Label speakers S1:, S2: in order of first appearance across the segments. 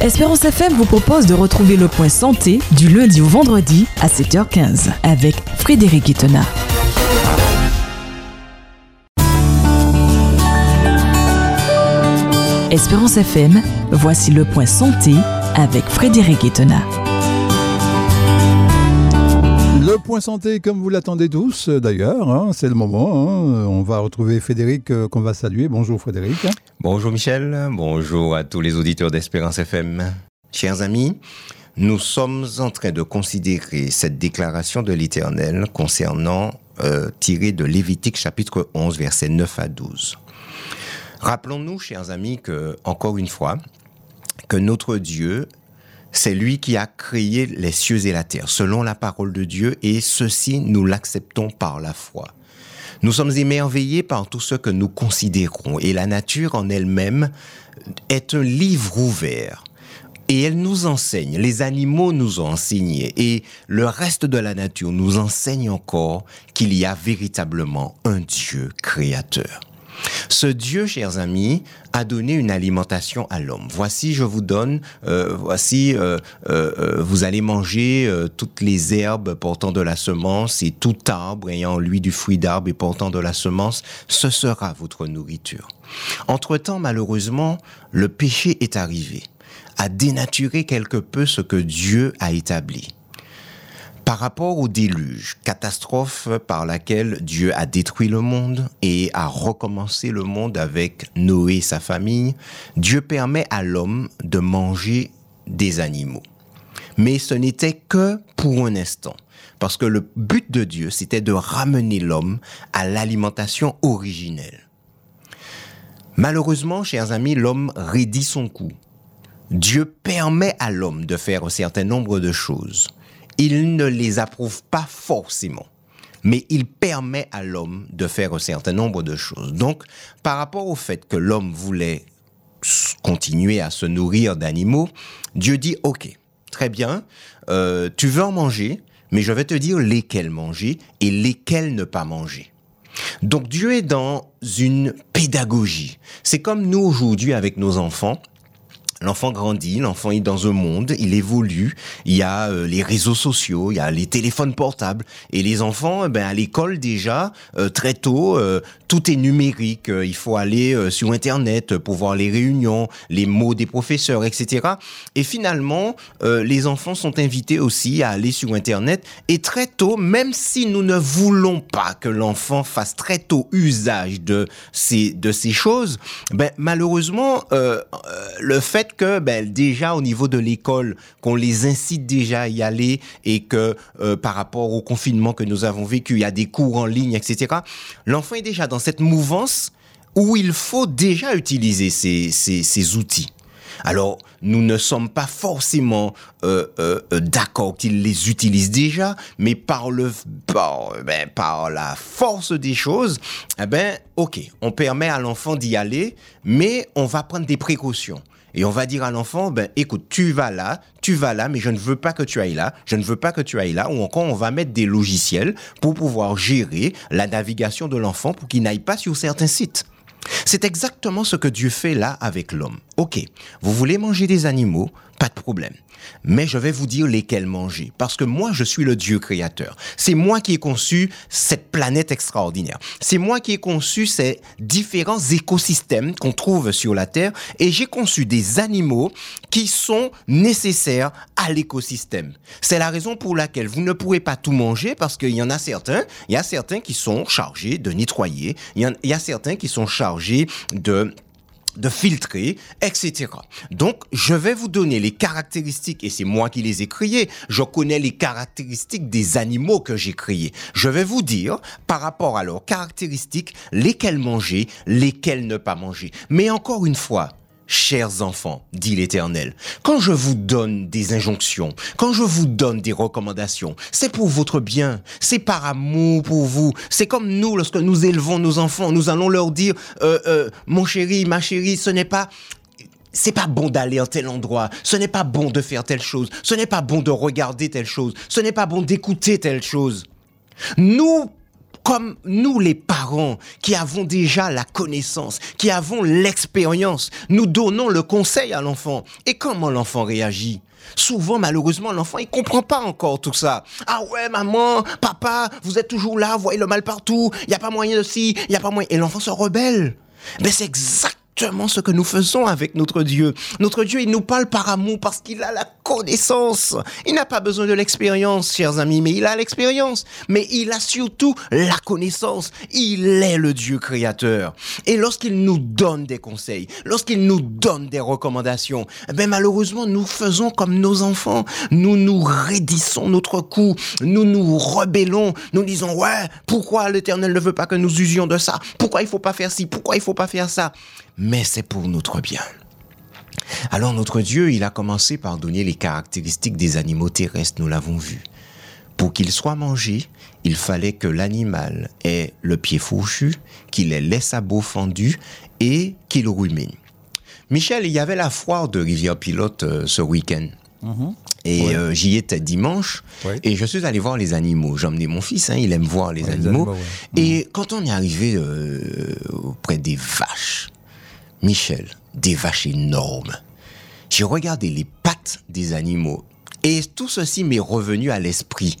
S1: Espérance FM vous propose de retrouver le point santé du lundi au vendredi à 7h15 avec Frédéric Itena. Espérance FM, voici le point santé avec Frédéric Itena.
S2: Le point santé, comme vous l'attendez tous d'ailleurs, hein, c'est le moment. Hein. On va retrouver Frédéric euh, qu'on va saluer. Bonjour Frédéric.
S3: Bonjour Michel, bonjour à tous les auditeurs d'Espérance FM. Chers amis, nous sommes en train de considérer cette déclaration de l'Éternel concernant, euh, tirée de Lévitique chapitre 11, versets 9 à 12. Rappelons-nous, chers amis, que, encore une fois, que notre Dieu c'est lui qui a créé les cieux et la terre, selon la parole de Dieu, et ceci, nous l'acceptons par la foi. Nous sommes émerveillés par tout ce que nous considérons, et la nature en elle-même est un livre ouvert. Et elle nous enseigne, les animaux nous ont enseigné, et le reste de la nature nous enseigne encore qu'il y a véritablement un Dieu créateur. Ce Dieu, chers amis, a donné une alimentation à l'homme. Voici, je vous donne, euh, voici, euh, euh, vous allez manger toutes les herbes portant de la semence et tout arbre ayant lui du fruit d'arbre et portant de la semence, ce sera votre nourriture. Entre-temps, malheureusement, le péché est arrivé, a dénaturé quelque peu ce que Dieu a établi. Par rapport au déluge, catastrophe par laquelle Dieu a détruit le monde et a recommencé le monde avec Noé et sa famille, Dieu permet à l'homme de manger des animaux. Mais ce n'était que pour un instant. Parce que le but de Dieu, c'était de ramener l'homme à l'alimentation originelle. Malheureusement, chers amis, l'homme rédit son coup. Dieu permet à l'homme de faire un certain nombre de choses il ne les approuve pas forcément, mais il permet à l'homme de faire un certain nombre de choses. Donc, par rapport au fait que l'homme voulait continuer à se nourrir d'animaux, Dieu dit, OK, très bien, euh, tu veux en manger, mais je vais te dire lesquels manger et lesquels ne pas manger. Donc Dieu est dans une pédagogie. C'est comme nous aujourd'hui avec nos enfants. L'enfant grandit, l'enfant est dans un monde, il évolue, il y a euh, les réseaux sociaux, il y a les téléphones portables et les enfants eh ben à l'école déjà euh, très tôt euh, tout est numérique, il faut aller sur internet pour voir les réunions, les mots des professeurs, etc. Et finalement, les enfants sont invités aussi à aller sur internet et très tôt, même si nous ne voulons pas que l'enfant fasse très tôt usage de ces de ces choses, ben malheureusement le fait que ben, déjà au niveau de l'école, qu'on les incite déjà à y aller et que euh, par rapport au confinement que nous avons vécu, il y a des cours en ligne, etc. L'enfant est déjà dans cette mouvance où il faut déjà utiliser ces, ces, outils. Alors, nous ne sommes pas forcément euh, euh, d'accord qu'il les utilise déjà, mais par le ben, par la force des choses, eh ben, ok, on permet à l'enfant d'y aller, mais on va prendre des précautions. Et on va dire à l'enfant, ben, écoute, tu vas là, tu vas là, mais je ne veux pas que tu ailles là, je ne veux pas que tu ailles là. Ou encore, on va mettre des logiciels pour pouvoir gérer la navigation de l'enfant pour qu'il n'aille pas sur certains sites. C'est exactement ce que Dieu fait là avec l'homme. Ok, vous voulez manger des animaux, pas de problème. Mais je vais vous dire lesquels manger, parce que moi, je suis le Dieu créateur. C'est moi qui ai conçu cette planète extraordinaire. C'est moi qui ai conçu ces différents écosystèmes qu'on trouve sur la Terre, et j'ai conçu des animaux qui sont nécessaires à l'écosystème. C'est la raison pour laquelle vous ne pourrez pas tout manger, parce qu'il y en a certains, il y a certains qui sont chargés de nettoyer, il y, a certains qui sont chargés de de filtrer, etc. Donc, je vais vous donner les caractéristiques, et c'est moi qui les ai créées. Je connais les caractéristiques des animaux que j'ai créés. Je vais vous dire, par rapport à leurs caractéristiques, lesquels manger, lesquels ne pas manger. Mais encore une fois, Chers enfants, dit l'Éternel, quand je vous donne des injonctions, quand je vous donne des recommandations, c'est pour votre bien, c'est par amour pour vous. C'est comme nous, lorsque nous élevons nos enfants, nous allons leur dire, euh, euh, mon chéri, ma chérie, ce n'est pas c'est pas bon d'aller à tel endroit, ce n'est pas bon de faire telle chose, ce n'est pas bon de regarder telle chose, ce n'est pas bon d'écouter telle chose. Nous comme nous les parents qui avons déjà la connaissance, qui avons l'expérience, nous donnons le conseil à l'enfant. Et comment l'enfant réagit? Souvent, malheureusement, l'enfant, il comprend pas encore tout ça. Ah ouais, maman, papa, vous êtes toujours là, vous voyez le mal partout, il y a pas moyen de ci, il y a pas moyen. Et l'enfant se rebelle. Mais c'est exact ce que nous faisons avec notre Dieu. Notre Dieu, il nous parle par amour parce qu'il a la connaissance. Il n'a pas besoin de l'expérience, chers amis, mais il a l'expérience. Mais il a surtout la connaissance. Il est le Dieu créateur. Et lorsqu'il nous donne des conseils, lorsqu'il nous donne des recommandations, ben malheureusement, nous faisons comme nos enfants. Nous nous raidissons notre cou. Nous nous rebellons. Nous disons, ouais, pourquoi l'Éternel ne veut pas que nous usions de ça? Pourquoi il faut pas faire ci? Pourquoi il faut pas faire ça? Mais c'est pour notre bien. Alors notre Dieu, il a commencé par donner les caractéristiques des animaux terrestres, nous l'avons vu. Pour qu'ils soient mangés, il fallait que l'animal ait le pied fourchu, qu'il ait les sabots fendus et qu'il rumine. Michel, il y avait la foire de Rivière-Pilote euh, ce week-end. Mm-hmm. Et euh, j'y étais dimanche et je suis allé voir les animaux. J'ai emmené mon fils, hein, il aime voir les animaux. et mm. quand on est arrivé euh, près des vaches, Michel, des vaches énormes. J'ai regardé les pattes des animaux et tout ceci m'est revenu à l'esprit.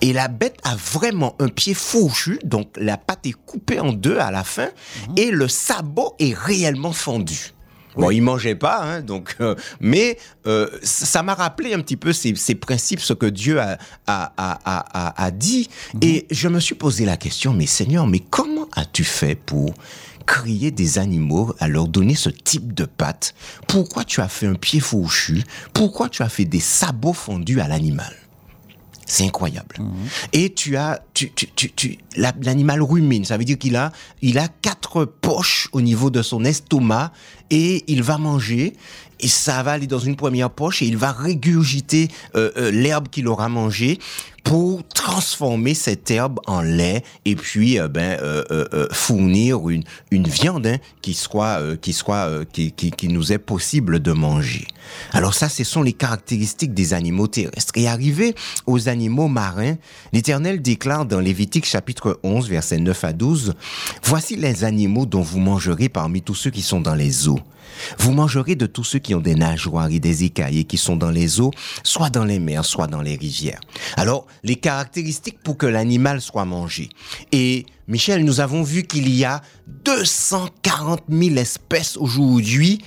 S3: Et la bête a vraiment un pied fourchu, donc la patte est coupée en deux à la fin, mhm. et le sabot est réellement fendu. Bon, il mangeait pas, hein, donc, euh, mais euh, ça m'a rappelé un petit peu ces, principes, ce que Dieu a, a, dit, mhm. et je me suis posé la question, mais Seigneur, mais comment as-tu fait pour crier des animaux, à leur donner ce type de pattes Pourquoi tu as fait un pied fourchu Pourquoi tu as fait des sabots fondus à l'animal? C'est incroyable. Mhm. Et tu as, tu, tu, tu, l'animal rumine. Ça veut dire qu'il a, il a quatre poches au niveau de son estomac et il va manger. Et ça va aller dans une première poche et il va régurgiter euh, euh, l'herbe qu'il aura mangée pour transformer cette herbe en lait et puis euh, ben euh, euh, fournir une une viande hein, qui soit qui soit qui, qui, qui nous est possible de manger. Alors ça ce sont les caractéristiques des animaux terrestres. Et arrivé aux animaux marins, l'Éternel déclare dans Lévitique chapitre 11 versets 9 à 12 Voici les animaux dont vous mangerez parmi tous ceux qui sont dans les eaux. Vous mangerez de tous ceux qui ont des nageoires et des écailles et qui sont dans les eaux, soit dans les mers, soit dans les rivières. Alors, les caractéristiques pour que l'animal soit mangé. Et Michel, nous avons vu qu'il y a 240 000 espèces aujourd'hui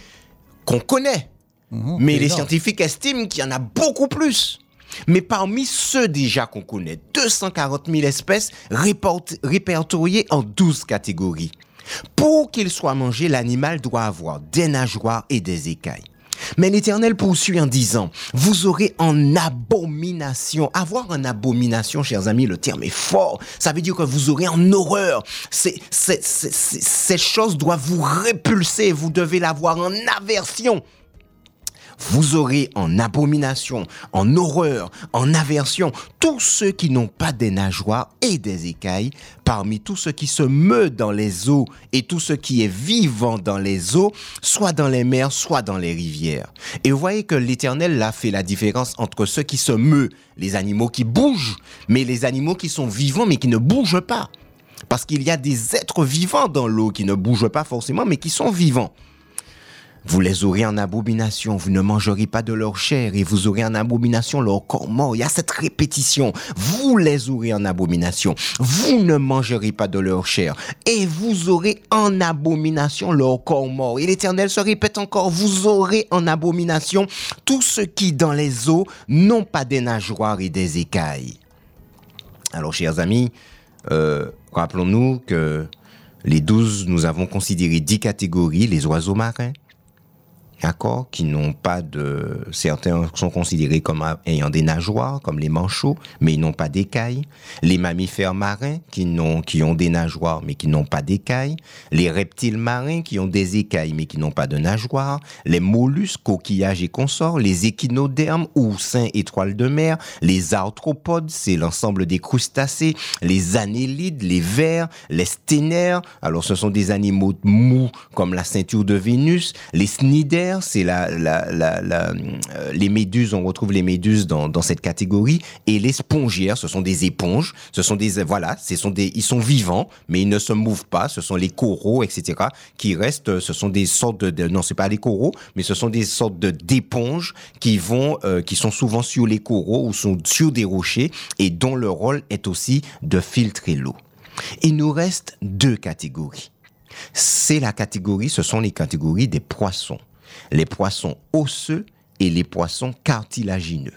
S3: qu'on connaît. Mhm, Mais les scientifiques estiment qu'il y en a beaucoup plus. Mais parmi ceux déjà qu'on connaît, 240 000 espèces répertoriées en 12 catégories. Pour qu'il soit mangé, l'animal doit avoir des nageoires et des écailles. Mais l'Éternel poursuit en disant, vous aurez en abomination. Avoir en abomination, chers amis, le terme est fort. Ça veut dire que vous aurez en horreur. ces choses doivent vous répulser. Vous devez l'avoir en aversion vous aurez en abomination, en horreur, en aversion tous ceux qui n'ont pas des nageoires et des écailles, parmi tous ceux qui se meut dans les eaux et tout ce qui est vivant dans les eaux, soit dans les mers, soit dans les rivières. Et vous voyez que l'Éternel a fait la différence entre ceux qui se meut, les animaux qui bougent, mais les animaux qui sont vivants mais qui ne bougent pas. Parce qu'il y a des êtres vivants dans l'eau qui ne bougent pas forcément, mais qui sont vivants. Vous les aurez en abomination, vous ne mangerez pas de leur chair et vous aurez en abomination leur corps mort. Il y a cette répétition. Vous les aurez en abomination. Vous ne mangerez pas de leur chair et vous aurez en abomination leur corps mort. Et l'Éternel se répète encore, vous aurez en abomination tous ceux qui dans les eaux n'ont pas des nageoires et des écailles. Alors, chers amis, euh, rappelons-nous que les douze, nous avons considéré dix catégories, les oiseaux marins, d'accord, qui n'ont pas de, certains sont considérés comme ayant des nageoires, comme les manchots, mais ils n'ont pas d'écailles. Les mammifères marins, qui n'ont, qui ont des nageoires, mais qui n'ont pas d'écailles. Les reptiles marins, qui ont des écailles, mais qui n'ont pas de nageoires. Les mollusques, coquillages et consorts. Les échinodermes, oursins, étoiles de mer. Les arthropodes, c'est l'ensemble des crustacés. Les annélides, les vers, les sténaires. Alors, ce sont des animaux mous, comme la ceinture de Vénus. Les cnidaires, c'est la, euh, les méduses, on retrouve les méduses dans, cette catégorie, et les spongières, ce sont des éponges, ce sont des, voilà, ce sont des, ils sont vivants, mais ils ne se mouvent pas, ce sont les coraux, etc., qui restent, ce sont des sortes de, de non, c'est pas les coraux, mais ce sont des sortes de d'éponges qui vont, euh, qui sont souvent sur les coraux ou sont sur des rochers, et dont le rôle est aussi de filtrer l'eau. Il nous reste deux catégories. C'est la catégorie, ce sont les catégories des poissons. Les poissons osseux et les poissons cartilagineux.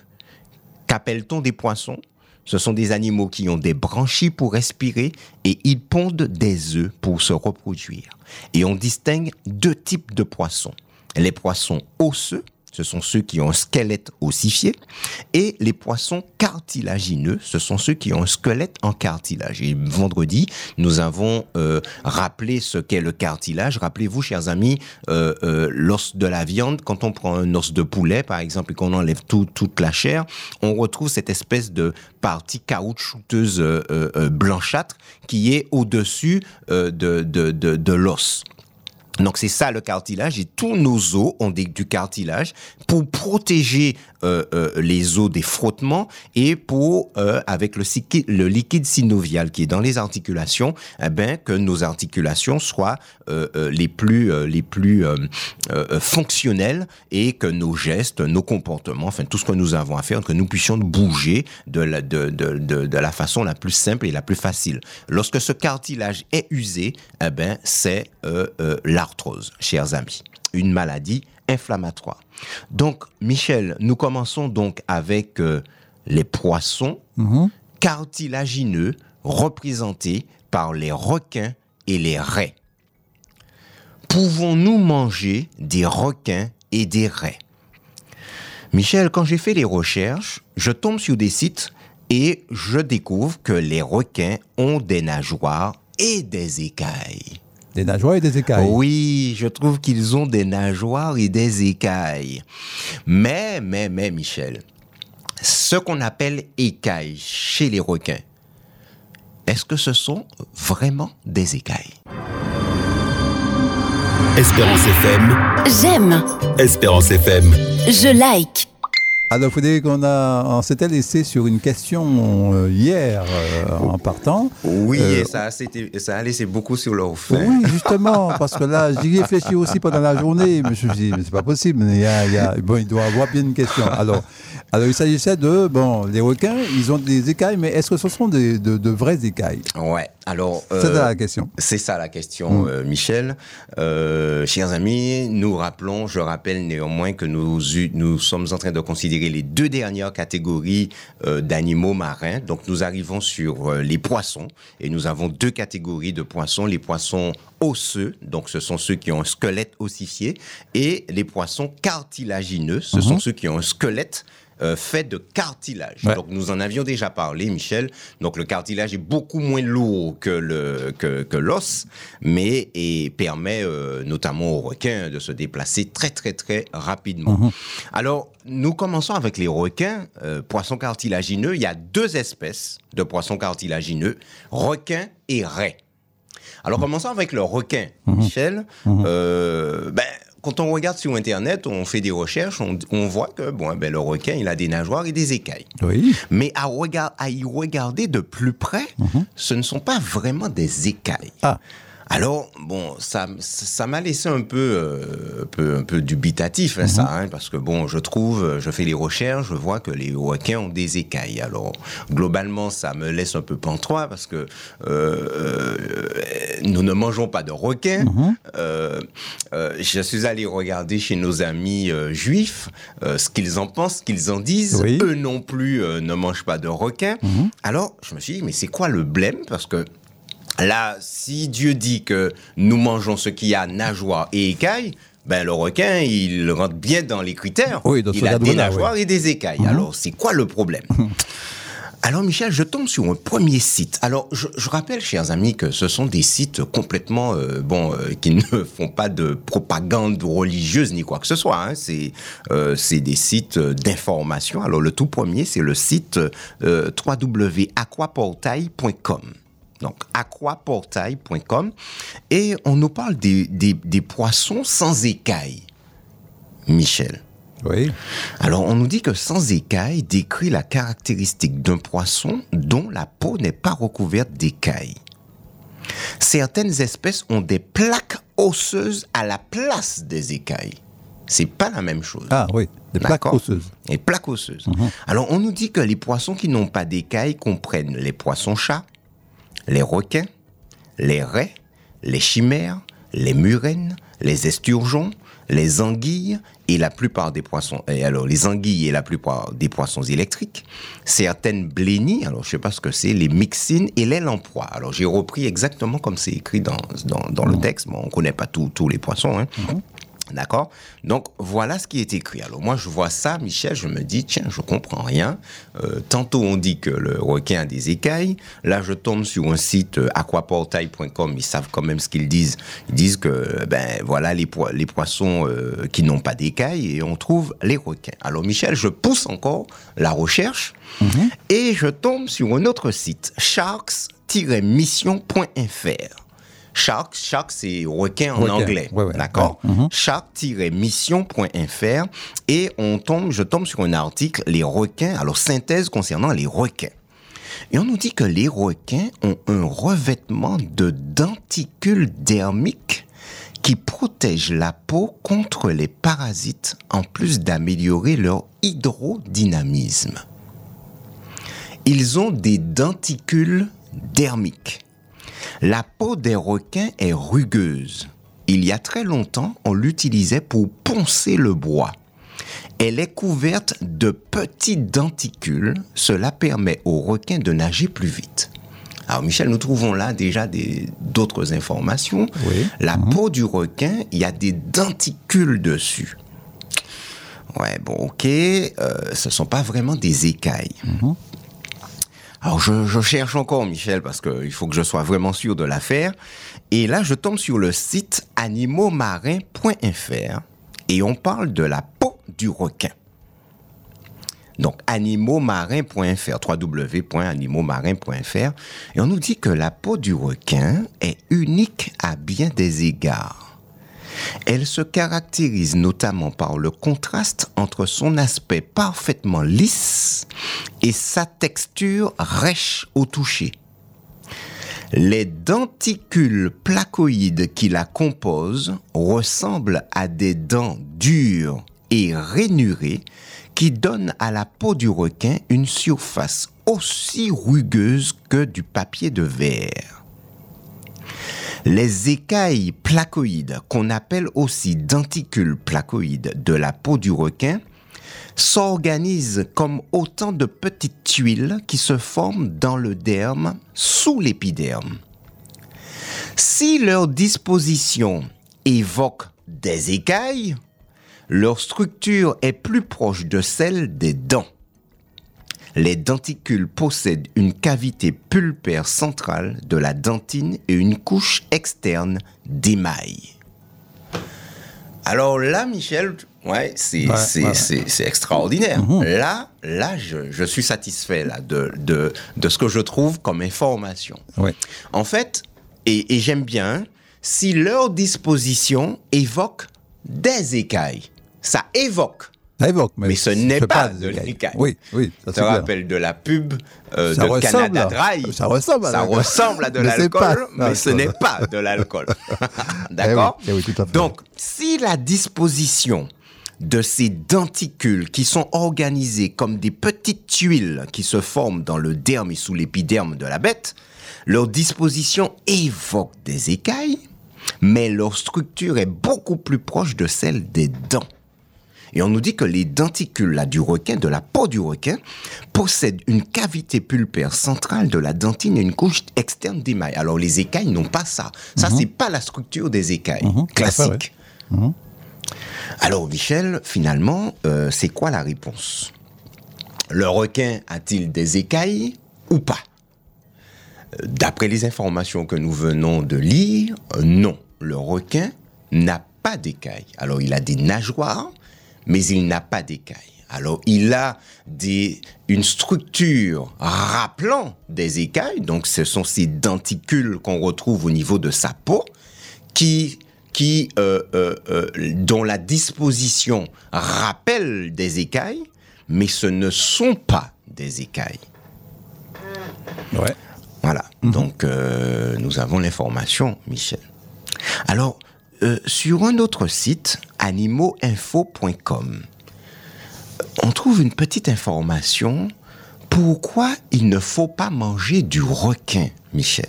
S3: Qu'appelle-t-on des poissons? Ce sont des animaux qui ont des branchies pour respirer et ils pondent des œufs pour se reproduire. Et on distingue deux types de poissons. Les poissons osseux, ce sont ceux qui ont un squelette ossifié, et les poissons cartilagineux, ce sont ceux qui ont un squelette en cartilage. Et vendredi, nous avons euh, rappelé ce qu'est le cartilage. Rappelez-vous, chers amis, euh, euh, l'os de la viande, quand on prend un os de poulet, par exemple, et qu'on enlève tout, toute la chair, on retrouve cette espèce de partie caoutchouteuse euh, euh, blanchâtre qui est au-dessus euh, de, de, de, de l'os. Donc c'est ça le cartilage et tous nos os ont du cartilage pour protéger euh, euh, les os des frottements et pour euh, avec le, liquide synovial qui est dans les articulations, eh ben que nos articulations soient euh, euh, les plus euh, les plus fonctionnelles et que nos gestes, nos comportements, enfin tout ce que nous avons à faire, que nous puissions bouger de la de, de, de, de la façon la plus simple et la plus facile. Lorsque ce cartilage est usé, eh ben c'est l'arthrose, chers amis, une maladie inflammatoire. Donc, Michel, nous commençons donc avec euh, les poissons cartilagineux représentés par les requins et les raies. Pouvons-nous manger des requins et des raies? Michel, quand j'ai fait les recherches, je tombe sur des sites et je découvre que les requins ont des nageoires et des écailles.
S2: Des nageoires et des écailles.
S3: Oui, je trouve qu'ils ont des nageoires et des écailles. Mais, mais, mais, Michel, ce qu'on appelle écailles chez les requins, est-ce que ce sont vraiment des écailles?
S4: Espérance FM,
S5: J'aime,
S4: Espérance FM.
S5: je like.
S2: Alors, Frédéric, on, a, on s'était laissé sur une question euh, hier euh, en partant.
S3: Oui,
S2: Euh,
S3: et ça ça a laissé beaucoup sur leur faim.
S2: Oui, justement, parce que là, j'y réfléchis aussi pendant la journée. Mais je me suis dit, mais c'est pas possible. mais Il, y a, il y a- bon, il doit y avoir bien une question. Alors, alors il s'agissait de, bon, les requins, ils ont des écailles, mais est-ce que ce sont des, de, de vraies écailles?
S3: Ouais, alors...
S2: C'est
S3: euh,
S2: ça la question.
S3: C'est ça la question, euh, Michel. Euh, chers amis, nous rappelons, je rappelle néanmoins que nous, sommes en train de considérer les deux dernières catégories euh, d'animaux marins. Donc nous arrivons sur euh, les poissons et nous avons deux catégories de poissons. Les poissons osseux, donc ce sont ceux qui ont un squelette ossifié, et les poissons cartilagineux, ce sont ceux qui ont un squelette euh, fait de cartilage.
S2: Ouais.
S3: Donc nous en avions déjà parlé, Michel. Donc le cartilage est beaucoup moins lourd que le que, que l'os, mais et permet euh, notamment aux requins de se déplacer très très très rapidement. Alors nous commençons avec les requins, euh, poissons cartilagineux. Il y a deux espèces de poissons cartilagineux, requins et raies. Alors commençons avec le requin, Michel. Euh, ben, quand on regarde sur Internet, on fait des recherches, on, on voit que bon, ben, le requin, il a des nageoires et des écailles.
S2: Oui.
S3: Mais à, regard, à y regarder de plus près, ce ne sont pas vraiment des écailles.
S2: Ah.
S3: Alors, bon, ça ça m'a laissé un peu, euh, un peu, un peu dubitatif, hein, ça, hein, parce que bon, je trouve, je fais les recherches, je vois que les requins ont des écailles. Alors, globalement, ça me laisse un peu pantois, parce que euh, euh, nous ne mangeons pas de requins. Euh, euh, je suis allé regarder chez nos amis juifs euh, ce qu'ils en pensent, ce qu'ils en disent.
S2: Oui.
S3: Eux non plus ne mangent pas de requins. Alors, je me suis dit, mais c'est quoi le blême? Parce que Là, si Dieu dit que nous mangeons ce qui a nageoire et écailles, ben le requin, il rentre bien dans les critères.
S2: Oui,
S3: il a des nageoires et des écailles. Alors, c'est quoi le problème alors Michel, je tombe sur un premier site. Alors je, je rappelle, chers amis, que ce sont des sites complètement euh, bon euh, qui ne font pas de propagande religieuse ni quoi que ce soit. Hein. C'est euh, c'est des sites d'information. Alors le tout premier, c'est le site euh, www.aquaportail.com. Donc, aquaportail.com. Et on nous parle des, des, des poissons sans écailles. Michel.
S2: Oui.
S3: Alors, on nous dit que sans écailles décrit la caractéristique d'un poisson dont la peau n'est pas recouverte d'écailles. Certaines espèces ont des plaques osseuses à la place des écailles. C'est pas la même chose.
S2: Ah oui, des plaques osseuses.
S3: Les plaques osseuses. Alors, on nous dit que les poissons qui n'ont pas d'écailles comprennent les poissons-chats, les requins, les raies, les chimères, les murènes, les esturgeons, les anguilles et la plupart des poissons. Et alors, les anguilles et la plupart des poissons électriques, certaines blénies, alors je sais pas ce que c'est, les mixines et les lamproies. Alors, j'ai repris exactement comme c'est écrit dans, dans, dans le texte. Bon, on connaît pas tous les poissons, hein. D'accord? Donc voilà ce qui est écrit. Alors moi je vois ça, Michel, je me dis, tiens, je comprends rien. Euh, tantôt on dit que le requin a des écailles. Là je tombe sur un site euh, aquaportail.com, ils savent quand même ce qu'ils disent. Ils disent que ben voilà les, les poissons euh, qui n'ont pas d'écailles et on trouve les requins. Alors Michel, je pousse encore la recherche et je tombe sur un autre site, sharks-mission.fr. Shark, shark c'est requin en
S2: Requin,
S3: anglais,
S2: ouais, ouais,
S3: d'accord?
S2: ouais. Mhm.
S3: Shark-mission.fr et on tombe, je tombe sur un article, les requins, alors synthèse concernant les requins. Et on nous dit que les requins ont un revêtement de denticules dermiques qui protège la peau contre les parasites en plus d'améliorer leur hydrodynamisme. Ils ont des denticules dermiques. La peau des requins est rugueuse. Il y a très longtemps, on l'utilisait pour poncer le bois. Elle est couverte de petits denticules. Cela permet aux requins de nager plus vite. Alors Michel, nous trouvons là déjà d'autres informations.
S2: Oui.
S3: La peau du requin, il y a des denticules dessus. Ouais, bon, ok, euh, ce sont pas vraiment des écailles. Alors je, je cherche encore, Michel, parce qu'il faut que je sois vraiment sûr de l'affaire. Et là, je tombe sur le site animauxmarins.fr et on parle de la peau du requin. Donc, animauxmarins.fr, www.animauxmarins.fr, et on nous dit que la peau du requin est unique à bien des égards. Elle se caractérise notamment par le contraste entre son aspect parfaitement lisse et sa texture rêche au toucher. Les denticules placoïdes qui la composent ressemblent à des dents dures et rainurées qui donnent à la peau du requin une surface aussi rugueuse que du papier de verre. Les écailles placoïdes, qu'on appelle aussi denticules placoïdes de la peau du requin, s'organisent comme autant de petites tuiles qui se forment dans le derme sous l'épiderme. Si leur disposition évoque des écailles, leur structure est plus proche de celle des dents. Les denticules possèdent une cavité pulpaire centrale de la dentine et une couche externe d'émail. Alors là, Michel, ouais, c'est
S2: Ouais, ouais.
S3: extraordinaire. Là, là, je, je suis satisfait là, de, de, de ce que je trouve comme information. En fait, et, et j'aime bien, si leur disposition évoque des écailles, ça évoque.
S2: Ça évoque, mais,
S3: Mais ce n'est pas de l'écaille.
S2: Oui, oui, ça
S3: Ça rappelle de la pub euh, de
S2: ressemble
S3: Canada
S2: à-
S3: Dry.
S2: ça ressemble à
S3: Ça ressemble à de l'alcool, mais ce
S2: l'alcool.
S3: n'est pas de l'alcool. D'accord
S2: Eh oui, eh oui.
S3: Donc, si la disposition de ces denticules qui sont organisés comme des petites tuiles qui se forment dans le derme et sous l'épiderme de la bête, leur disposition évoque des écailles, mais leur structure est beaucoup plus proche de celle des dents. Et on nous dit que les denticules là, du requin, de la peau du requin, possèdent une cavité pulpaire centrale de la dentine et une couche externe d'émail. Alors les écailles n'ont pas ça. Ça, c'est pas la structure des écailles classiques. Alors Michel, finalement, euh, c'est quoi la réponse? Le requin a-t-il des écailles ou pas? Euh, D'après les informations que nous venons de lire, euh, non. Le requin n'a pas d'écailles. Alors il a des nageoires, mais il n'a pas d'écailles. Alors il a des, une structure rappelant des écailles, donc ce sont ces denticules qu'on retrouve au niveau de sa peau, qui qui, euh, euh, euh, dont la disposition rappelle des écailles, mais ce ne sont pas des écailles.
S2: Ouais.
S3: Voilà. Donc, euh, nous avons l'information, Michel. Alors, sur un autre site, animauxinfo.com, on trouve une petite information. Pourquoi il ne faut pas manger du requin, Michel?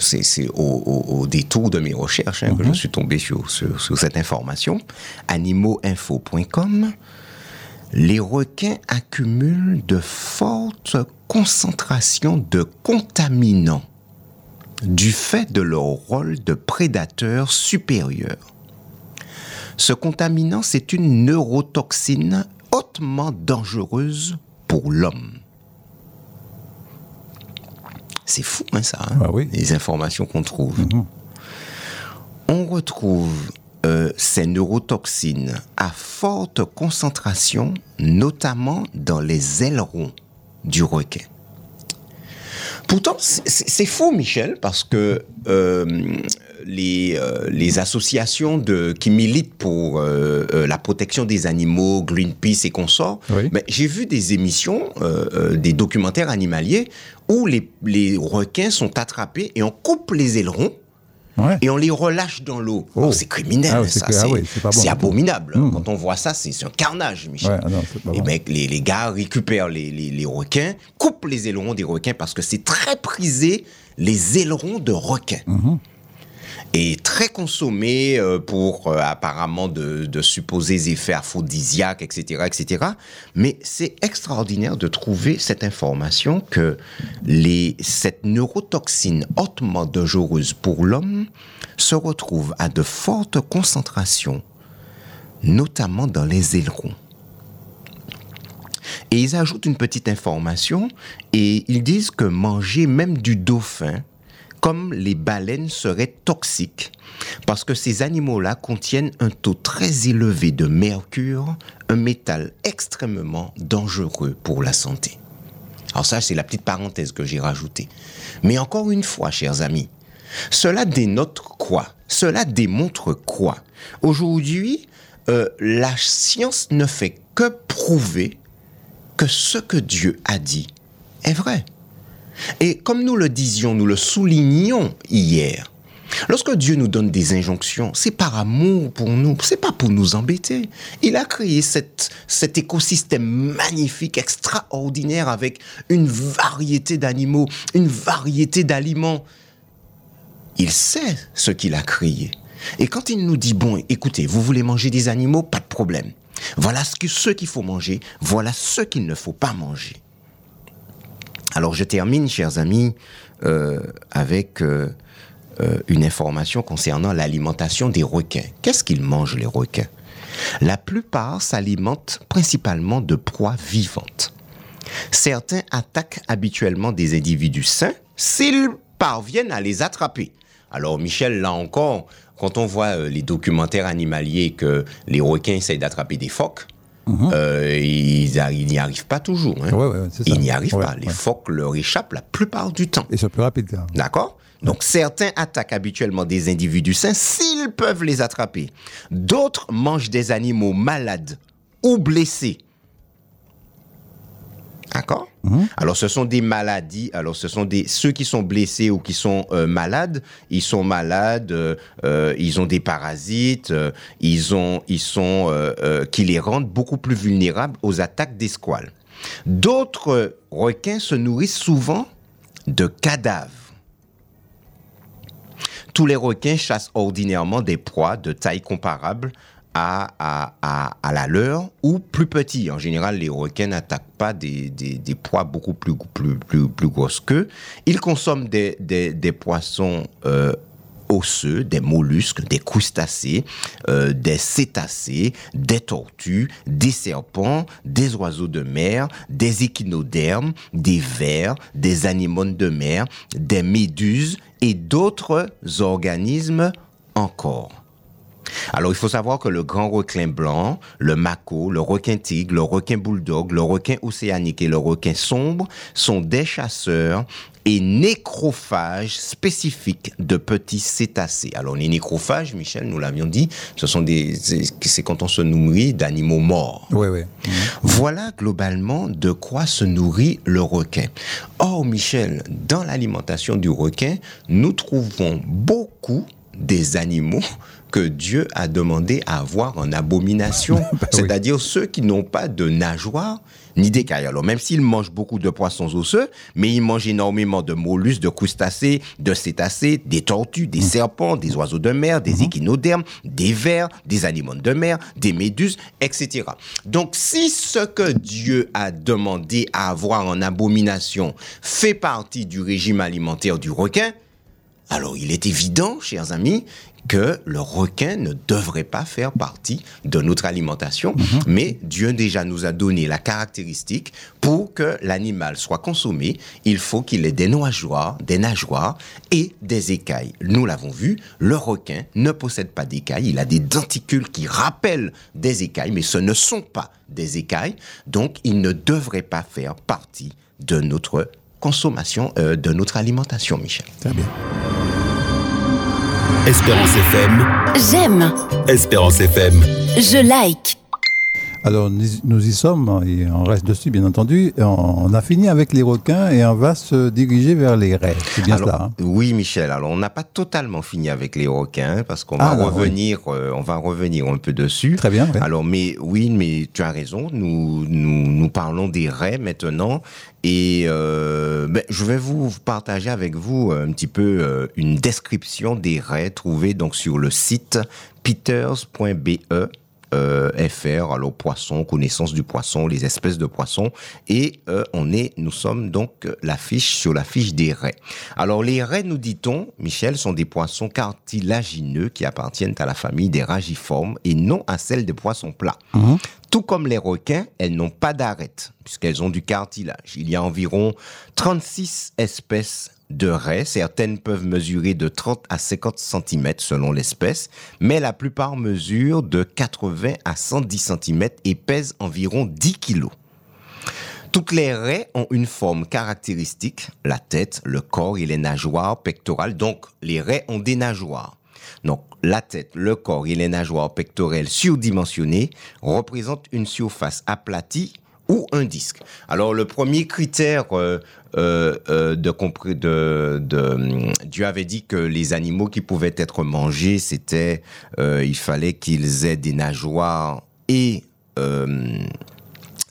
S3: C'est au, au- au détour de mes recherches hein, que je suis tombé sur, sur- sur cette information. Animauxinfo.com. Les requins accumulent de fortes concentrations de contaminants du fait de leur rôle de prédateur supérieur. Ce contaminant, c'est une neurotoxine hautement dangereuse pour l'homme. C'est fou, hein, ça, hein,
S2: Ah oui.
S3: les informations qu'on trouve. On retrouve euh, ces neurotoxines à forte concentration, notamment dans les ailerons du requin. Pourtant, c'est- faux, Michel, parce que euh, les, euh, les associations de, qui militent pour euh, euh, la protection des animaux, Greenpeace et consorts,
S2: Oui.
S3: ben, j'ai vu des émissions, des documentaires animaliers, où les, les requins sont attrapés et on coupe les ailerons
S2: Ouais.
S3: et on les relâche dans l'eau.
S2: Oh.
S3: C'est criminel,
S2: Ah c'est
S3: ça.
S2: ah
S3: C'est
S2: oui, bon tout.
S3: abominable.
S2: Mm.
S3: Quand on voit ça, c'est un carnage, Michel.
S2: Ouais, ah non,
S3: et ben, les, les gars récupèrent les, les- les requins, coupent les ailerons des requins parce que c'est très prisé, les ailerons de requins.
S2: Mhm.
S3: Et très consommé euh, pour euh, apparemment de, de supposés effets aphrodisiaques, etc., etc. Mais c'est extraordinaire de trouver cette information que les, cette neurotoxine hautement dangereuse pour l'homme se retrouve à de fortes concentrations, notamment dans les ailerons. Et ils ajoutent une petite information et ils disent que manger même du dauphin, comme les baleines, serait toxique parce que ces animaux-là contiennent un taux très élevé de mercure, un métal extrêmement dangereux pour la santé. Alors ça, c'est la petite parenthèse que j'ai rajoutée. Mais encore une fois, chers amis, cela dénote quoi? Cela démontre quoi? Aujourd'hui, euh, la science ne fait que prouver que ce que Dieu a dit est vrai. Et comme nous le disions, nous le soulignions hier, lorsque Dieu nous donne des injonctions, c'est par amour pour nous, c'est pas pour nous embêter. Il a créé cet écosystème magnifique, extraordinaire, avec une variété d'animaux, une variété d'aliments. Il sait ce qu'il a créé. Et quand il nous dit, bon, écoutez, vous voulez manger des animaux, pas de problème. Voilà ce qu'il faut manger, voilà ce qu'il ne faut pas manger. Alors je termine, chers amis, euh, avec euh, euh, une information concernant l'alimentation des requins. Qu'est-ce qu'ils mangent, les requins? La plupart s'alimentent principalement de proies vivantes. Certains attaquent habituellement des individus sains s'ils parviennent à les attraper. Alors Michel, là encore, quand on voit euh, les documentaires animaliers que les requins essayent d'attraper des phoques, euh, ils ils n'y arrivent pas toujours. hein.
S2: Mhm. Ouais, ouais.
S3: Ils n'y arrivent
S2: Ouais,
S3: pas. Les phoques leur échappent la plupart du temps.
S2: Et c'est plus rapide, là.
S3: D'accord? Donc certains attaquent habituellement des individus sains s'ils peuvent les attraper. D'autres mangent des animaux malades ou blessés. D'accord Alors ce sont des maladies. Alors ce sont des ceux qui sont blessés ou qui sont euh, malades. Ils sont malades. euh, euh, ils ont des parasites. ils ont ils sont qui les rendent beaucoup plus vulnérables aux attaques des squales. D'autres requins se nourrissent souvent de cadavres. Tous les requins chassent ordinairement des proies de taille comparable à, à, à, à la leur ou plus petits. En général, les requins n'attaquent pas des, des, des proies beaucoup plus, plus, plus, plus grosses qu'eux. Ils consomment des, des, des poissons euh, osseux, des mollusques, des crustacés, euh, des cétacés, des tortues, des serpents, des oiseaux de mer, des échinodermes, des vers, des anémones de mer, des méduses et d'autres organismes encore. Alors, il faut savoir que le grand requin blanc, le mako, le requin tigre, le requin bulldog, le requin océanique et le requin sombre sont des chasseurs et nécrophages spécifiques de petits cétacés. Alors, les nécrophages, Michel, nous l'avions dit, ce sont des, c'est quand on se nourrit d'animaux morts.
S2: Oui, oui.
S3: Voilà globalement de quoi se nourrit le requin. Or, Michel, dans l'alimentation du requin, nous trouvons beaucoup des animaux que Dieu a demandé à avoir en abomination,
S2: oui.
S3: c'est-à-dire ceux qui n'ont pas de nageoires ni d'écailles. Alors même s'ils mangent beaucoup de poissons osseux, mais ils mangent énormément de mollusques, de crustacés, de cétacés, des tortues, des serpents, des oiseaux de mer, des échinodermes, des vers, des animaux de mer, des méduses, etc. Donc si ce que Dieu a demandé à avoir en abomination fait partie du régime alimentaire du requin, alors il est évident, chers amis, que le requin ne devrait pas faire partie de notre alimentation, mais Dieu déjà nous a donné la caractéristique pour que l'animal soit consommé, il faut qu'il ait des nageoires, des nageoires et des écailles. Nous l'avons vu, le requin ne possède pas d'écailles, il a des denticules qui rappellent des écailles, mais ce ne sont pas des écailles, donc il ne devrait pas faire partie de notre consommation, euh, de notre alimentation, Michel.
S2: Très bien.
S4: Espérance FM,
S5: J'aime.
S4: Espérance FM.
S5: Je like.
S2: Alors, nous, y sommes, et on reste dessus, bien entendu. On, a fini avec les requins et on va se diriger vers les raies. C'est bien
S3: Alors,
S2: cela. hein
S3: Oui, Michel. Alors, on n'a pas totalement fini avec les requins parce qu'on
S2: Ah,
S3: va
S2: oui.
S3: revenir, euh, on va revenir un peu dessus.
S2: Très bien.
S3: Alors, mais oui, mais tu as raison. Nous, nous, nous parlons des raies maintenant. Et euh, ben, je vais vous partager avec vous un petit peu euh, une description des raies trouvées donc sur le site peters.be. euh, FR, alors poisson, connaissance du poisson, les espèces de poissons, et euh, on est, nous sommes donc la fiche sur la fiche des raies. Alors les raies, nous dit-on, Michel, sont des poissons cartilagineux qui appartiennent à la famille des ragiformes et non à celle des poissons plats. Tout comme les requins, elles n'ont pas d'arête, puisqu'elles ont du cartilage. Il y a environ 36 espèces de raies. Certaines peuvent mesurer de 30 à 50 cm selon l'espèce, mais la plupart mesurent de 80 à 110 cm et pèsent environ 10 kg. Toutes les raies ont une forme caractéristique, la tête, le corps et les nageoires pectorales. Donc, les raies ont des nageoires. Donc, la tête, le corps et les nageoires pectorales surdimensionnées représentent une surface aplatie ou un disque. Alors, le premier critère euh, euh, euh, de, de, de, Dieu avait dit que les animaux qui pouvaient être mangés, c'était, il fallait qu'ils aient des nageoires et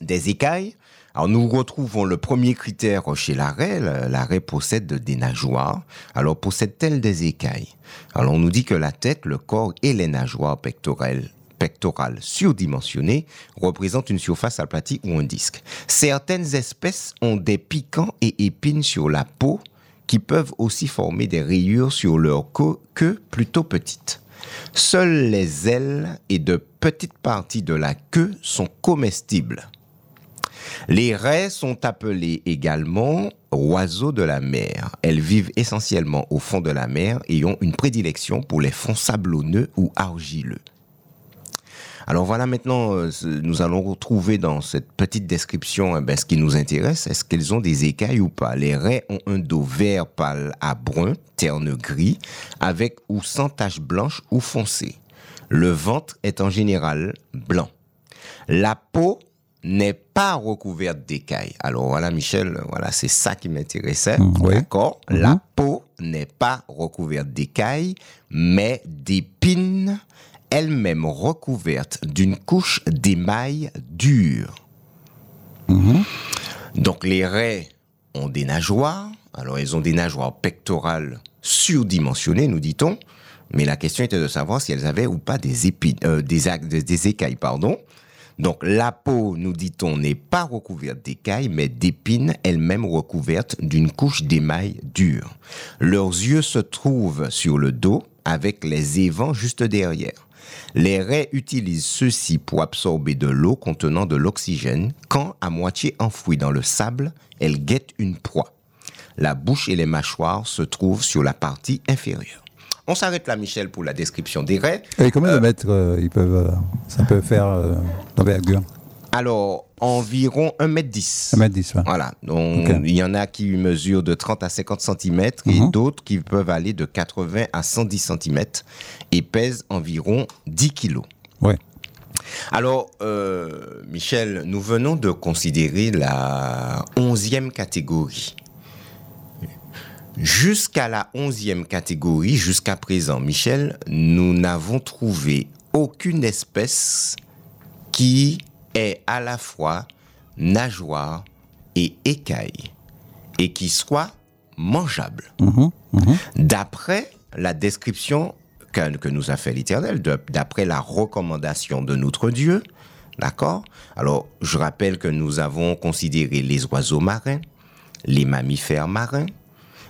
S3: des écailles. Alors nous retrouvons le premier critère chez la raie. La raie possède des nageoires. Alors possède-t-elle des écailles? Alors on nous dit que la tête, le corps et les nageoires pectorales pectorales surdimensionnées représentent une surface aplatie ou un disque. Certaines espèces ont des piquants et épines sur la peau qui peuvent aussi former des rayures sur leur queue plutôt petite. Seules les ailes et de petites parties de la queue sont comestibles. Les raies sont appelées également oiseaux de la mer. Elles vivent essentiellement au fond de la mer et ont une prédilection pour les fonds sablonneux ou argileux. Alors voilà maintenant, euh, nous allons retrouver dans cette petite description eh ben, ce qui nous intéresse. Est-ce qu'elles ont des écailles ou pas? Les raies ont un dos vert pâle à brun, terne gris, avec ou sans taches blanches ou foncées. Le ventre est en général blanc. La peau n'est pas recouverte d'écailles. Alors voilà, Michel, voilà, c'est ça qui m'intéressait.
S2: Mm, oui.
S3: D'accord? La peau n'est pas recouverte d'écailles, mais d'épines, elle-même recouverte d'une couche d'émail dur. Donc les raies ont des nageoires. Alors elles ont des nageoires pectorales surdimensionnées, nous dit-on. Mais la question était de savoir si elles avaient ou pas des épines, euh, des, ac- des- des écailles, pardon. Donc la peau, nous dit-on, n'est pas recouverte d'écailles, mais d'épines, elles-mêmes recouvertes d'une couche d'émail dur. Leurs yeux se trouvent sur le dos, avec les évents juste derrière. Les raies utilisent ceux-ci pour absorber de l'eau contenant de l'oxygène quand, à moitié enfouies dans le sable, elles guettent une proie. La bouche et les mâchoires se trouvent sur la partie inférieure. On s'arrête là, Michel, pour la description des raies.
S2: Et combien de mètres euh, ils peuvent, euh, ça peut faire euh, d'envergure
S3: Alors, environ 1m10.
S2: 1m10, ouais.
S3: Voilà. Donc, il y en a qui mesurent de 30 à 50 cm et
S2: Mhm.
S3: d'autres qui peuvent aller de 80 à 110 cm et pèsent environ 10 kilos.
S2: Ouais.
S3: Alors, euh, Michel, nous venons de considérer la onzième catégorie. Jusqu'à la onzième catégorie, jusqu'à présent, Michel, nous n'avons trouvé aucune espèce qui est à la fois nageoire et écaille et qui soit mangeable. D'après la description que, que nous a fait l'Éternel, d'après la recommandation de notre Dieu, d'accord? Alors, je rappelle que nous avons considéré les oiseaux marins, les mammifères marins,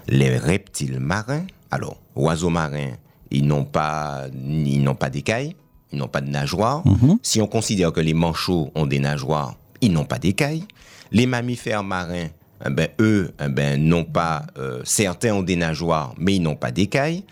S3: les reptiles marins. Alors, oiseaux marins, ils n'ont pas, ils n'ont pas d'écailles, ils n'ont pas de nageoires. Si on considère que les manchots ont des nageoires, ils n'ont pas d'écailles. Les mammifères marins, eh ben, eux, eh ben, n'ont pas, euh, certains ont des nageoires, mais ils n'ont pas d'écailles.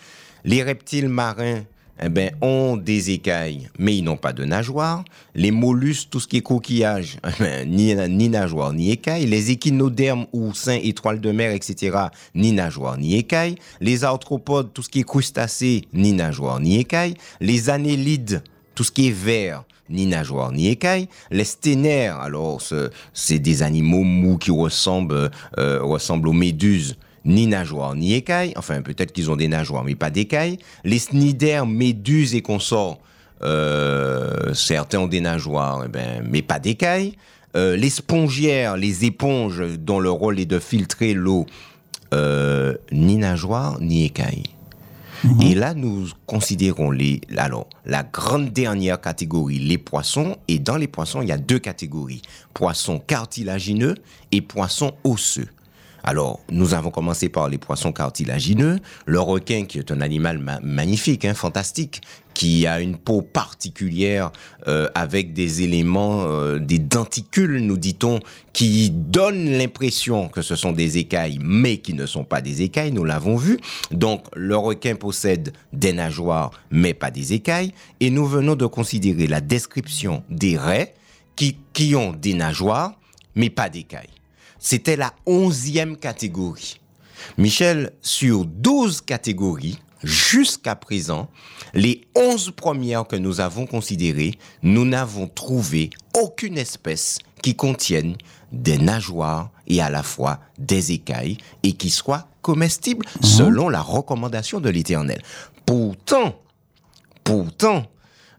S3: Les reptiles marins, eh ben, ont des écailles, mais ils n'ont pas de nageoires. Les mollusques, tout ce qui est coquillage, eh ben, ni, nageoires, ni écailles. Les échinodermes, oursins, étoiles de mer, etc., ni nageoires, ni écailles. Les arthropodes, tout ce qui est crustacés, ni nageoires, ni écailles. Les annélides, tout ce qui est vert, ni nageoires, ni écailles. Les sténaires, alors, ce- c'est des animaux mous qui ressemblent, euh, ressemblent aux méduses ni nageoires, ni écailles. Enfin, peut-être qu'ils ont des nageoires, mais pas d'écailles. Les cnidaires, méduses et consorts, euh, certains ont des nageoires, eh ben, mais pas d'écailles. Euh, les spongiaires, les éponges dont le rôle est de filtrer l'eau, euh, ni nageoires, ni écailles. Et là, nous considérons les, alors, la grande dernière catégorie, les poissons. Et dans les poissons, il y a deux catégories. Poissons cartilagineux et poissons osseux. Alors, nous avons commencé par les poissons cartilagineux. Le requin, qui est un animal ma- magnifique, hein, fantastique, qui a une peau particulière euh, avec des éléments, euh, des denticules, nous dit-on, qui donnent l'impression que ce sont des écailles, mais qui ne sont pas des écailles, nous l'avons vu. Donc, le requin possède des nageoires, mais pas des écailles. Et nous venons de considérer la description des raies qui, qui ont des nageoires, mais pas d'écailles. C'était la onzième catégorie. Michel, sur 12 catégories, jusqu'à présent, les 11 premières que nous avons considérées, nous n'avons trouvé aucune espèce qui contienne des nageoires et à la fois des écailles et qui soit comestible selon la recommandation de l'Éternel. Pourtant, pourtant,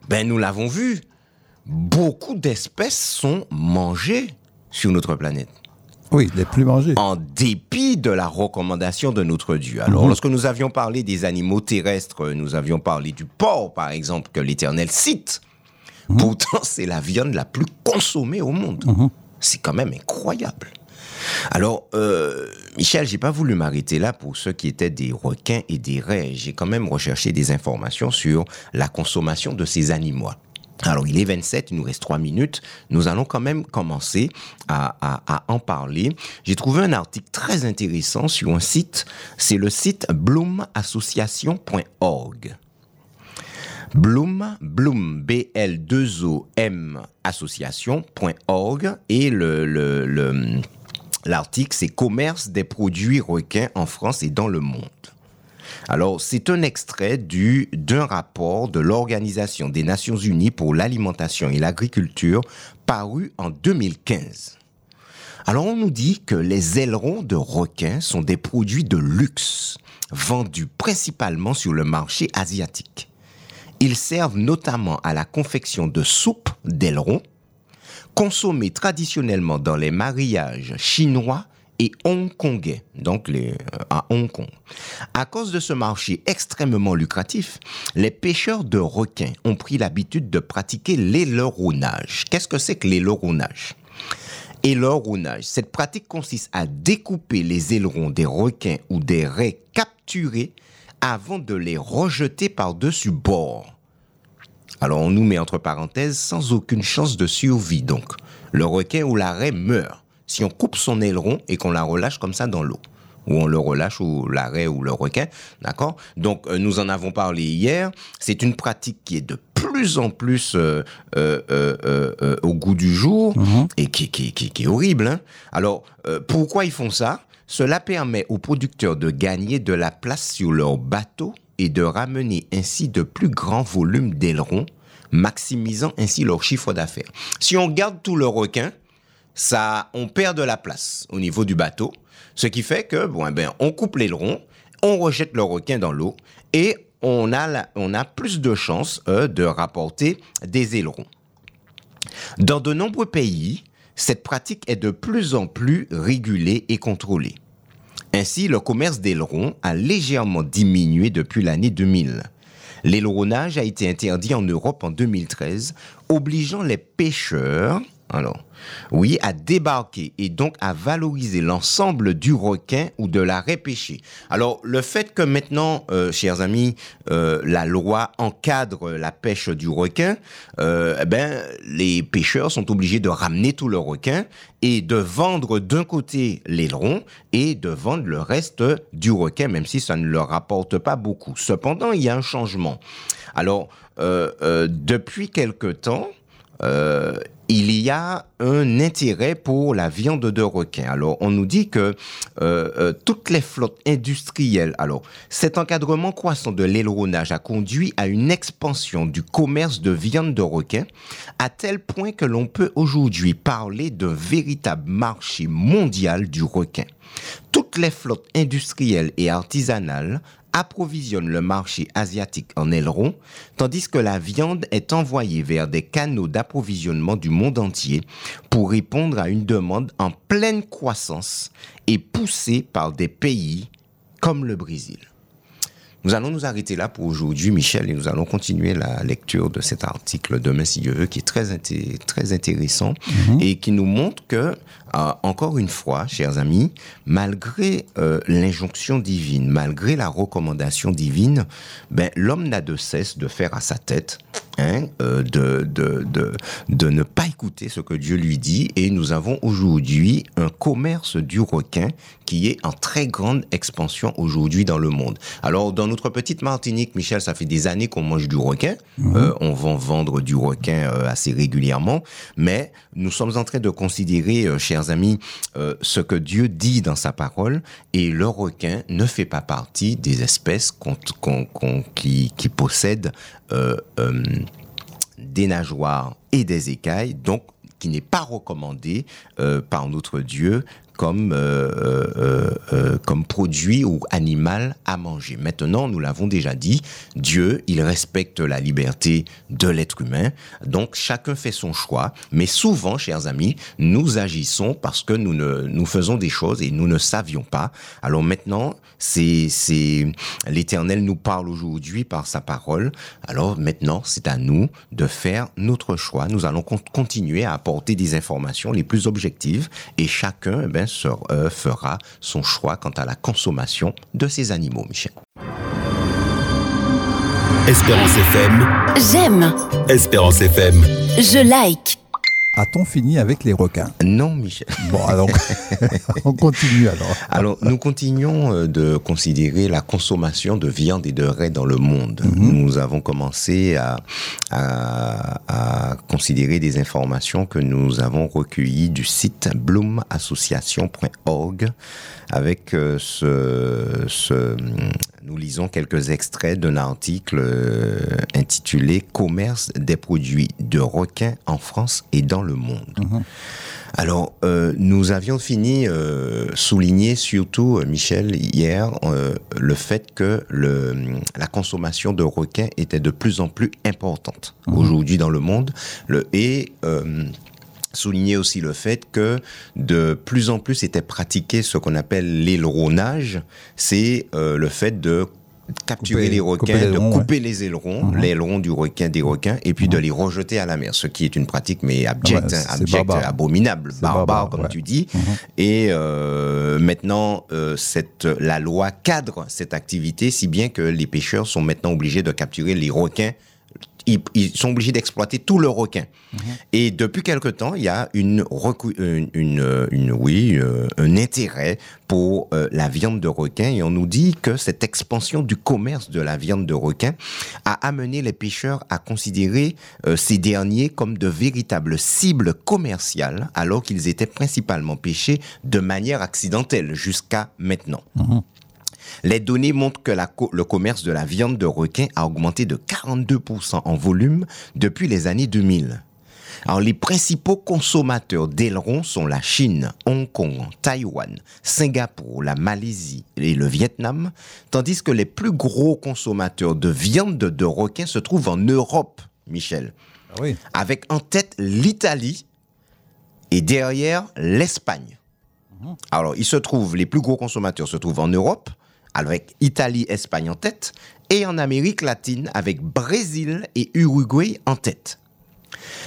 S3: ben nous l'avons vu, beaucoup d'espèces sont mangées sur notre planète
S2: Oui, les plus mangés.
S3: en dépit de la recommandation de notre Dieu. Alors, lorsque nous avions parlé des animaux terrestres, nous avions parlé du porc, par exemple, que l'Éternel cite. Pourtant, c'est la viande la plus consommée au monde. C'est quand même incroyable. Alors, euh, Michel, j'ai pas voulu m'arrêter là pour ceux qui étaient des requins et des raies. J'ai quand même recherché des informations sur la consommation de ces animaux. Alors, il est 27, il nous reste 3 minutes. Nous allons quand même commencer à, en parler. J'ai trouvé un article très intéressant sur un site. C'est le site bloomassociation.org. Bloom, Bloom, B-L-2-O-M, association.org. Et le, le, le- l'article, c'est Commerce des produits requins en France et dans le monde. Alors, c'est un extrait du, d'un rapport de l'Organisation des Nations Unies pour l'alimentation et l'agriculture paru en 2015. Alors, on nous dit que les ailerons de requin sont des produits de luxe, vendus principalement sur le marché asiatique. Ils servent notamment à la confection de soupes d'ailerons, consommés traditionnellement dans les mariages chinois et hongkongais, donc euh, à Hong Kong. À cause de ce marché extrêmement lucratif, les pêcheurs de requins ont pris l'habitude de pratiquer l'aileronnage. Qu'est-ce que c'est que l'aileronnage Aileronnage. Cette pratique consiste à découper les ailerons des requins ou des raies capturés avant de les rejeter par-dessus bord. Alors on nous met entre parenthèses sans aucune chance de survie donc. Le requin ou la raie meurt si on coupe son aileron et qu'on la relâche comme ça dans l'eau. où on le relâche ou l'arrêt ou le requin, d'accord? Donc euh, nous en avons parlé hier. C'est une pratique qui est de plus en plus euh, euh, au goût du jour et qui, qui, qui, qui est horrible. hein. Alors pourquoi ils font ça? Cela permet aux producteurs de gagner de la place sur leur bateau et de ramener ainsi de plus grands volumes d'ailerons, maximisant ainsi leur chiffre d'affaires. Si on garde tout le requin, ça, on perd de la place au niveau du bateau, ce qui fait que, bon, eh ben, on coupe l'aileron, on rejette le requin dans l'eau et on a, plus de chances euh, de rapporter des ailerons. Dans de nombreux pays, cette pratique est de plus en plus régulée et contrôlée. Ainsi, le commerce d'ailerons a légèrement diminué depuis l'année 2000. L'aileronnage a été interdit en Europe en 2013, obligeant les pêcheurs, alors, oui, à débarquer et donc à valoriser l'ensemble du requin ou de la pêchée. Alors, le fait que maintenant, euh, chers amis, euh, la loi encadre la pêche du requin, euh, eh ben, les pêcheurs sont obligés de ramener tout le requin et de vendre d'un côté l'aileron et de vendre le reste du requin, même si ça ne leur rapporte pas beaucoup. Cependant, il y a un changement. Alors, depuis quelque temps, il y a un intérêt pour la viande de requin. Alors, on nous dit que euh, euh, toutes les flottes industrielles, alors, cet encadrement croissant de l'aileronnage a conduit à une expansion du commerce de viande de requin, à tel point que l'on peut aujourd'hui parler d'un véritable marché mondial du requin. Toutes les flottes industrielles et artisanales approvisionnent le marché asiatique en aileron, tandis que la viande est envoyée vers des canaux d'approvisionnement du monde entier pour répondre à une demande en pleine croissance et poussée par des pays comme le Brésil. Nous allons nous arrêter là pour aujourd'hui, Michel, et nous allons continuer la lecture de cet article demain, si Dieu veut, qui est très, inté- très intéressant et qui nous montre que, euh, encore une fois, chers amis, malgré euh, l'injonction divine, malgré la recommandation divine, ben, l'homme n'a de cesse de faire à sa tête, hein, euh, de, de, de, de ne pas écouter ce que Dieu lui dit, et nous avons aujourd'hui un commerce du requin qui est en très grande expansion aujourd'hui dans le monde. Alors, dans notre petite Martinique, Michel, ça fait des années qu'on mange du requin. Euh, on va vendre du requin assez régulièrement. Mais nous sommes en train de considérer, euh, amis, euh, ce que Dieu dit dans sa parole. Et le requin ne fait pas partie des espèces qui, possèdent euh, euh, des nageoires et des écailles, donc qui n'est pas recommandé par notre Dieu comme, euh, euh, euh, comme produit ou animal à manger. Maintenant, nous l'avons déjà dit, Dieu, il respecte la liberté de l'être humain, donc chacun fait son choix, mais souvent, chers amis, nous agissons parce que nous, ne, nous faisons des choses et nous ne savions pas. Alors maintenant, c'est, l'Éternel nous parle aujourd'hui par sa parole. Alors maintenant, c'est à nous de faire notre choix. Nous allons con- continuer à apporter des informations les plus objectives et chacun eh ben, fera son choix quant à la consommation de ces animaux, Michel.
S4: Espérance FM,
S5: J'aime.
S4: Espérance FM.
S5: Je like.
S2: A-t-on fini avec les requins
S3: Non, Michel.
S2: Bon, alors, on continue alors.
S3: Alors, nous continuons euh, de considérer la consommation de viande et de raie dans le monde. Nous avons commencé à, à, à considérer des informations que nous avons recueillies du site bloomassociation.org avec euh, ce, ce, nous lisons quelques extraits d'un article euh, intitulé Commerce des produits de requins en France et dans le monde. Alors, euh, nous avions fini euh, souligner surtout, euh, Michel, hier, le fait que le, la consommation de requins était de plus en plus importante aujourd'hui dans le monde. Le, et souligner aussi le fait que de plus en plus était pratiqué ce qu'on appelle l'aileronnage, c'est euh, le fait de capturer
S2: Couper-
S3: les
S2: couper
S3: requins, de couper les ailerons, l'aileron du requin des requins, et puis de les rejeter à la mer, ce qui est une pratique mais abjecte,
S2: Ouais,
S3: hein, abjecte, abominable, barbare,
S2: barbare,
S3: comme
S2: ouais.
S3: tu dis. Et euh, maintenant, euh, cette, la loi cadre cette activité, si bien que les pêcheurs sont maintenant obligés de capturer les requins ils, ils sont obligés d'exploiter tout le requin. Et depuis quelque temps, il y a une, recou- une, une, une- oui, euh, un intérêt pour euh, la viande de requin. Et on nous dit que cette expansion du commerce de la viande de requin a amené les pêcheurs à considérer euh, ces derniers comme de véritables cibles commerciales, alors qu'ils étaient principalement pêchés de manière accidentelle jusqu'à maintenant. Les données montrent que la co- le commerce de la viande de requin a augmenté de 42% en volume depuis les années 2000. Alors, les principaux consommateurs d'ailerons sont la Chine, Hong Kong, Taïwan, Singapour, la Malaisie et le Vietnam, tandis que les plus gros consommateurs de viande de requin se trouvent en Europe, Michel,
S2: Ah oui.
S3: avec en tête l'Italie et derrière l'Espagne. Alors, il se trouve, les plus gros consommateurs se trouvent en Europe, avec Italie, Espagne en tête, et en Amérique latine, avec Brésil et Uruguay en tête.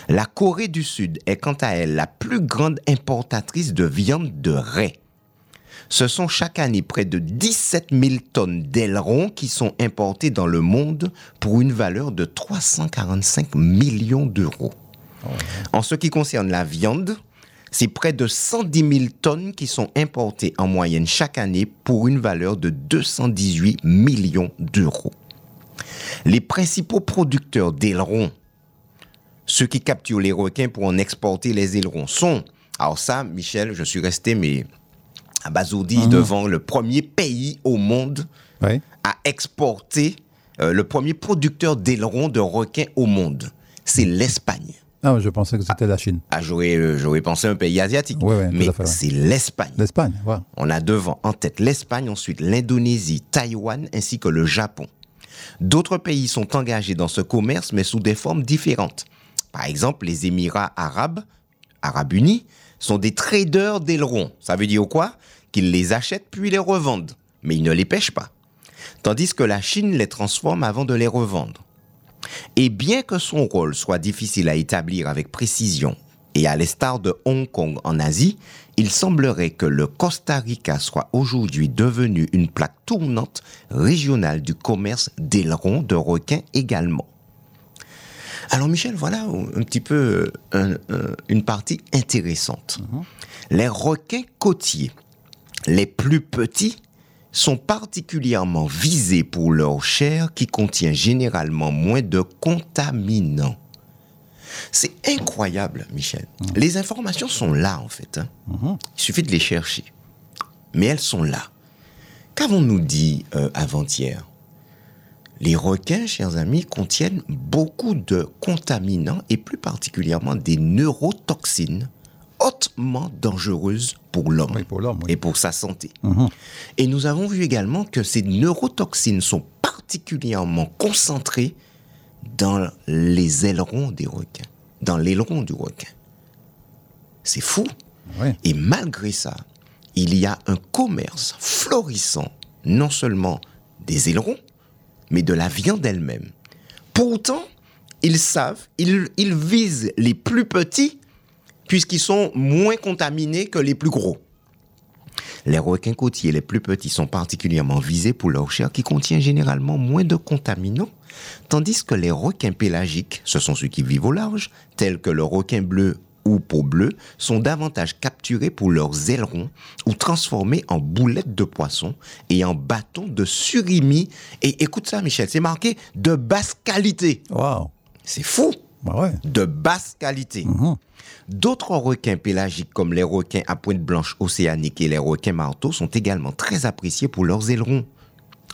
S3: La Corée du Sud est quant à elle la plus grande importatrice de viande de raie. Ce sont chaque année près de 17 000 tonnes d'ailerons qui sont importés dans le monde pour une valeur de 345 millions d'euros. En ce qui concerne la viande, c'est près de 110 000 tonnes qui sont importées en moyenne chaque année pour une valeur de 218 millions d'euros. Les principaux producteurs d'ailerons, ceux qui capturent les requins pour en exporter les ailerons, sont, alors ça, Michel, je suis resté mais abasourdi devant le premier pays au monde
S2: Oui.
S3: à exporter, euh, le premier producteur d'ailerons de requins au monde. C'est l'Espagne.
S2: Non, je pensais que c'était la Chine.
S3: Ah, j'aurais, euh, j'aurais pensé un pays asiatique. Mais
S2: ouais.
S3: c'est l'Espagne.
S2: L'Espagne, voilà.
S3: On a devant en tête l'Espagne, ensuite l'Indonésie, Taïwan ainsi que le Japon. D'autres pays sont engagés dans ce commerce, mais sous des formes différentes. Par exemple, les Émirats arabes, Arabes Unis, sont des traders d'ailerons. Ça veut dire quoi? Qu'ils les achètent puis les revendent, mais ils ne les pêchent pas. Tandis que la Chine les transforme avant de les revendre. Et bien que son rôle soit difficile à établir avec précision, et à l'instar de Hong Kong en Asie, il semblerait que le Costa Rica soit aujourd'hui devenu une plaque tournante régionale du commerce d'ailerons de requins également. Alors Michel, voilà un petit peu euh, un- un- une partie intéressante. Les requins côtiers, les plus petits, sont particulièrement visés pour leur chair qui contient généralement moins de contaminants. C'est incroyable, Michel. Les informations sont là, en fait. hein. Il suffit de les chercher. Mais elles sont là. Qu'avons-nous dit euh, avant-hier? Les requins, chers amis, contiennent beaucoup de contaminants et plus particulièrement des neurotoxines hautement dangereuses pour l'homme
S2: Oui, oui.
S3: et pour sa santé. Et nous avons vu également que ces neurotoxines sont particulièrement concentrées dans les ailerons des requins, dans l'aileron du requin. C'est fou.
S2: Oui.
S3: Et malgré ça, il y a un commerce florissant, non seulement des ailerons, mais de la viande elle-même. Pourtant, ils savent, ils, ils visent les plus petits, puisqu'ils sont moins contaminés que les plus gros. Les requins côtiers les plus petits sont particulièrement visés pour leur chair qui contient généralement moins de contaminants, tandis que les requins pélagiques, ce sont ceux qui vivent au large, tels que le requin bleu ou peau bleue, sont davantage capturés pour leurs ailerons ou transformés en boulettes de poisson et en bâtons de surimi. Et écoute ça, Michel, c'est marqué de basse qualité.
S2: Waouh.
S3: C'est fou
S2: Bah ouais.
S3: de basse qualité. D'autres requins pélagiques comme les requins à pointe blanche océanique et les requins marteaux sont également très appréciés pour leurs ailerons.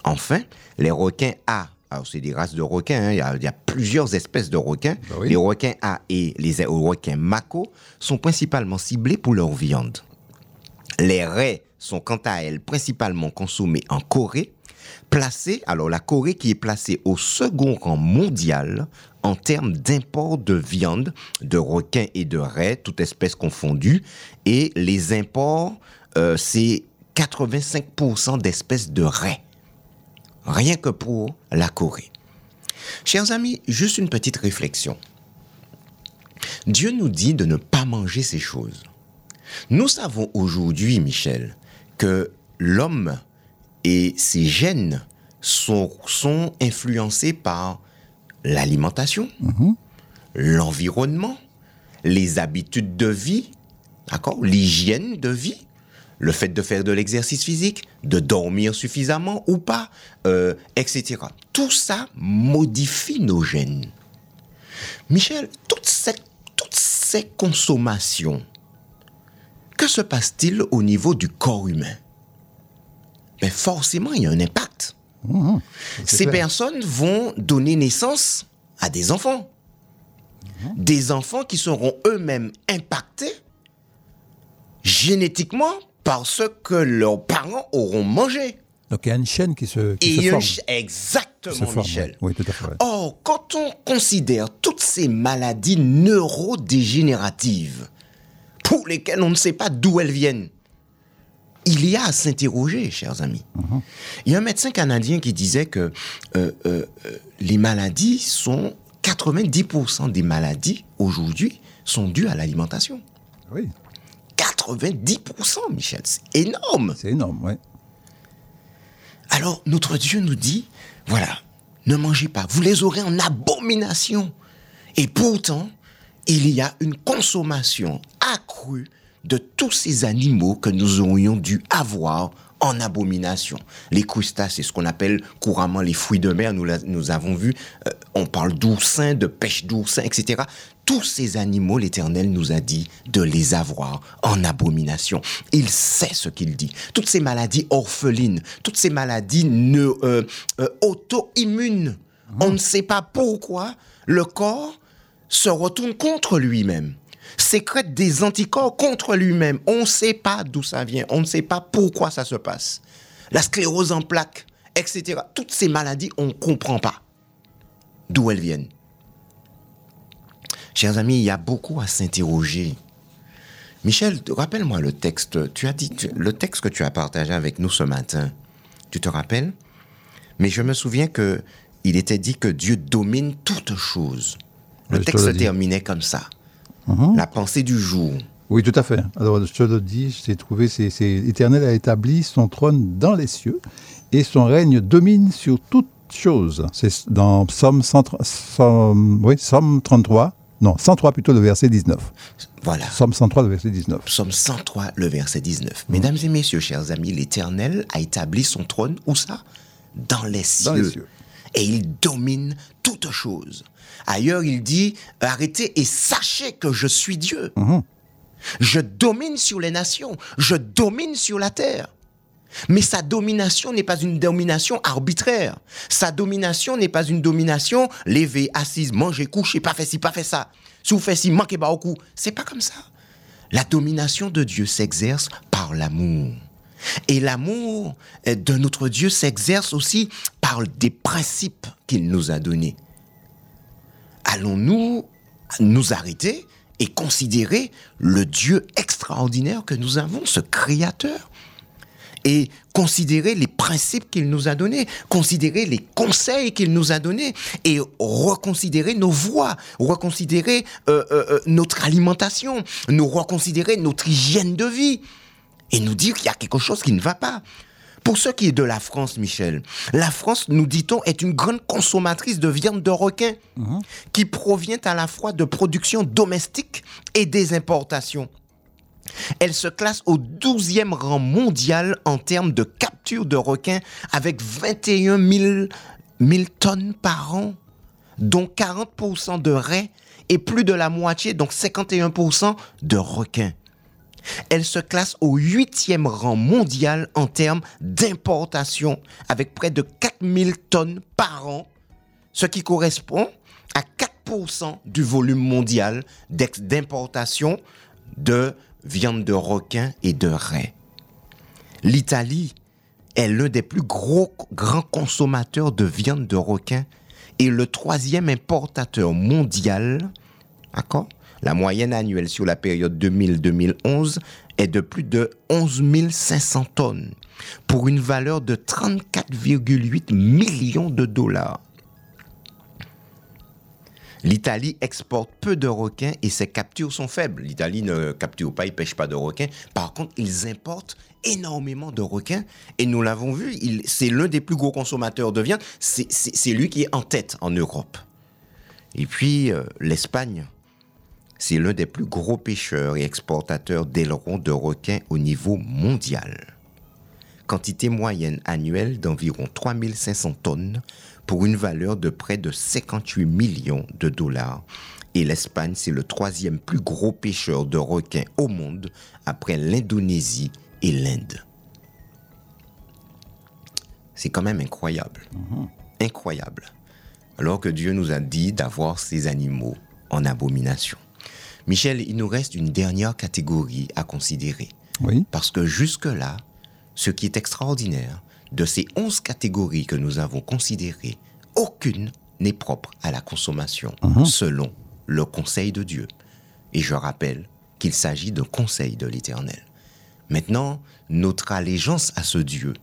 S3: Enfin, les requins A, alors c'est des races de requins, hein, il y, a, il y a plusieurs espèces de requins.
S2: Bah oui.
S3: Les requins A et les requins mako sont principalement ciblés pour leur viande. Les raies sont quant à elles principalement consommées en Corée, placées, alors la Corée qui est placée au second rang mondial en termes d'import de viande, de requins et de raies, toutes espèces confondues, et les imports, euh, c'est 85% d'espèces de raies. Rien que pour la Corée. Chers amis, juste une petite réflexion. Dieu nous dit de ne pas manger ces choses. Nous savons aujourd'hui, Michel, que l'homme et ses gènes sont, sont influencés par l'alimentation, l'environnement, les habitudes de vie, d'accord, l'hygiène de vie, le fait de faire de l'exercice physique, de dormir suffisamment ou pas, euh, etc. Tout ça modifie nos gènes. Michel, ces, toutes ces consommations, que se passe-t-il au niveau du corps humain? Ben Forcément, il y a un impact. Ces
S2: clair.
S3: personnes vont donner naissance à des enfants. Des enfants qui seront eux-mêmes impactés génétiquement par ce que leurs parents auront mangé.
S2: Donc il y a une chaîne qui se, qui
S3: Et
S2: forme.
S3: exactement,
S2: Qui se forme,
S3: Michel.
S2: Oui, tout à fait. ouais.
S3: Or, quand on considère toutes ces maladies neurodégénératives pour lesquelles on ne sait pas d'où elles viennent, il y a à s'interroger, chers amis. Il y a un médecin canadien qui disait que euh, euh, euh, les maladies sont 90% des maladies aujourd'hui sont dues à l'alimentation.
S2: Oui,
S3: 90%, Michel, c'est énorme.
S2: c'est énorme, ouais.
S3: Alors notre Dieu nous dit, voilà, ne mangez pas, vous les aurez en abomination. Et pourtant, il y a une consommation accrue de tous ces animaux que nous aurions dû avoir en abomination. Les crustacés, c'est ce qu'on appelle couramment les fruits de mer, nous, avons vu, euh, on parle d'oursins, de pêche d'oursins, etc. Tous ces animaux, l'Éternel nous a dit de les avoir en abomination. Il sait ce qu'il dit. Toutes ces maladies orphelines, toutes ces maladies euh, euh, auto-immunes, on ne sait pas pourquoi le corps se retourne contre lui-même, sécrète des anticorps contre lui-même. On ne sait pas d'où ça vient, on ne sait pas pourquoi ça se passe. La sclérose en plaques, etc. Toutes ces maladies, on ne comprend pas d'où elles viennent. Chers amis, il y a beaucoup à s'interroger. Michel, rappelle-moi le texte. Tu as dit tu- le texte que tu as partagé avec nous ce matin. Tu te rappelles? Mais je me souviens que il était dit que Dieu domine toutes choses. Le texte se terminait comme ça. La pensée du jour.
S2: Oui, tout à fait. Alors, je te le dis, j'ai trouvé, c'est, l'Éternel a établi son trône dans les cieux et son règne domine sur toutes choses. C'est dans Psaume, 130 Psaume- oui, Psaume 33, non, 103 plutôt, le verset 19.
S3: Voilà.
S2: Psaume 103, le verset 19.
S3: Psaume 103, le verset 19. Mesdames et messieurs, chers amis, l'Éternel a établi son trône, où ça? Dans les cieux.
S2: Dans les cieux.
S3: Et il domine toutes choses. Ailleurs, il dit, arrêtez et sachez que je suis Dieu. Je domine sur les nations, je domine sur la terre. Mais sa domination n'est pas une domination arbitraire. Sa domination n'est pas une domination levée, assise, manger, coucher, pas fait ci, pas fait ça. Si vous faites ci, manquez pas au coup. C'est pas comme ça. La domination de Dieu s'exerce par l'amour. Et l'amour euh, de notre Dieu s'exerce aussi par des principes qu'il nous a donnés. Allons-nous nous arrêter et considérer le Dieu extraordinaire que nous avons, ce Créateur? Et considérer les principes qu'il nous a donnés, considérer les conseils qu'il nous a donnés et reconsidérer nos voies, reconsidérer euh, euh, notre alimentation, nous reconsidérer notre hygiène de vie et nous dire qu'il y a quelque chose qui ne va pas. Pour ce qui est de la France, Michel, la France, nous dit-on, est une grande consommatrice de viande de requin qui provient à la fois de production domestique et des importations. Elle se classe au 12e rang mondial en termes de capture de requins avec 21 000, 000 tonnes par an, dont 40% de raies et plus de la moitié, donc 51% de requins. Elle se classe au 8e rang mondial en termes d'importation avec près de 4 000 tonnes par an, ce qui correspond à 4% du volume mondial d'importation de viande de requin et de raie. L'Italie est l'un des plus gros grands consommateurs de viande de requin et le troisième importateur mondial. D'accord? La moyenne annuelle sur la période 2000-2011 est de plus de 11 500 tonnes pour une valeur de 34,8 millions de dollars. L'Italie exporte peu de requins et ses captures sont faibles. L'Italie ne capture pas, ils pêchent pas de requins. Par contre, ils importent énormément de requins et nous l'avons vu, c'est l'un des plus gros consommateurs de viande. C'est lui qui est en tête en Europe. Et puis, euh, l'Espagne, c'est l'un des plus gros pêcheurs et exportateurs d'ailerons de requins au niveau mondial. Quantité moyenne annuelle d'environ 3500 tonnes pour une valeur de près de 58 millions de dollars. Et l'Espagne, c'est le troisième plus gros pêcheur de requins au monde après l'Indonésie et l'Inde. C'est quand même incroyable. Incroyable. Alors que Dieu nous a dit d'avoir ces animaux en abomination. Michel, il nous reste une dernière catégorie à considérer.
S2: Oui.
S3: Parce que jusque-là, ce qui est extraordinaire, de ces 11 catégories que nous avons considérées, aucune n'est propre à la consommation, selon le conseil de Dieu. Et je rappelle qu'il s'agit d'un conseil de l'Éternel. Maintenant, notre allégeance à ce Dieu,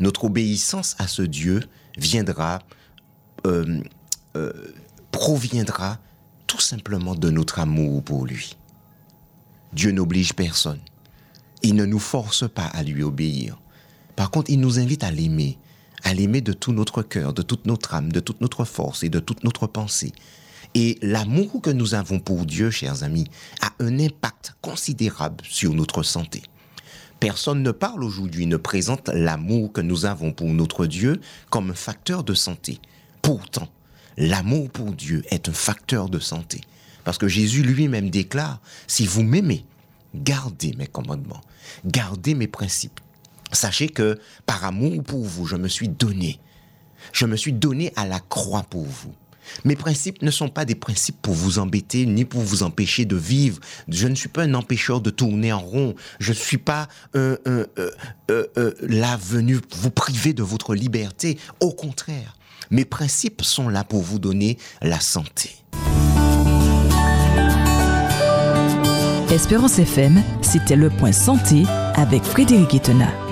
S3: notre obéissance à ce Dieu viendra, euh, euh, proviendra tout simplement de notre amour pour lui. Dieu n'oblige personne. Il ne nous force pas à lui obéir. Par contre, il nous invite à l'aimer, à l'aimer de tout notre cœur, de toute notre âme, de toute notre force et de toute notre pensée. Et l'amour que nous avons pour Dieu, chers amis, a un impact considérable sur notre santé. Personne ne parle aujourd'hui, ne présente l'amour que nous avons pour notre Dieu comme un facteur de santé. Pourtant, l'amour pour Dieu est un facteur de santé. Parce que Jésus lui-même déclare, si vous m'aimez, gardez mes commandements, gardez mes principes. Sachez que par amour pour vous, je me suis donné. Je me suis donné à la croix pour vous. Mes principes ne sont pas des principes pour vous embêter ni pour vous empêcher de vivre. Je ne suis pas un empêcheur de tourner en rond. Je ne suis pas euh, euh, euh, là venu vous priver de votre liberté. Au contraire, mes principes sont là pour vous donner la santé.
S1: Espérance FM, c'était le point santé avec Frédéric Etena.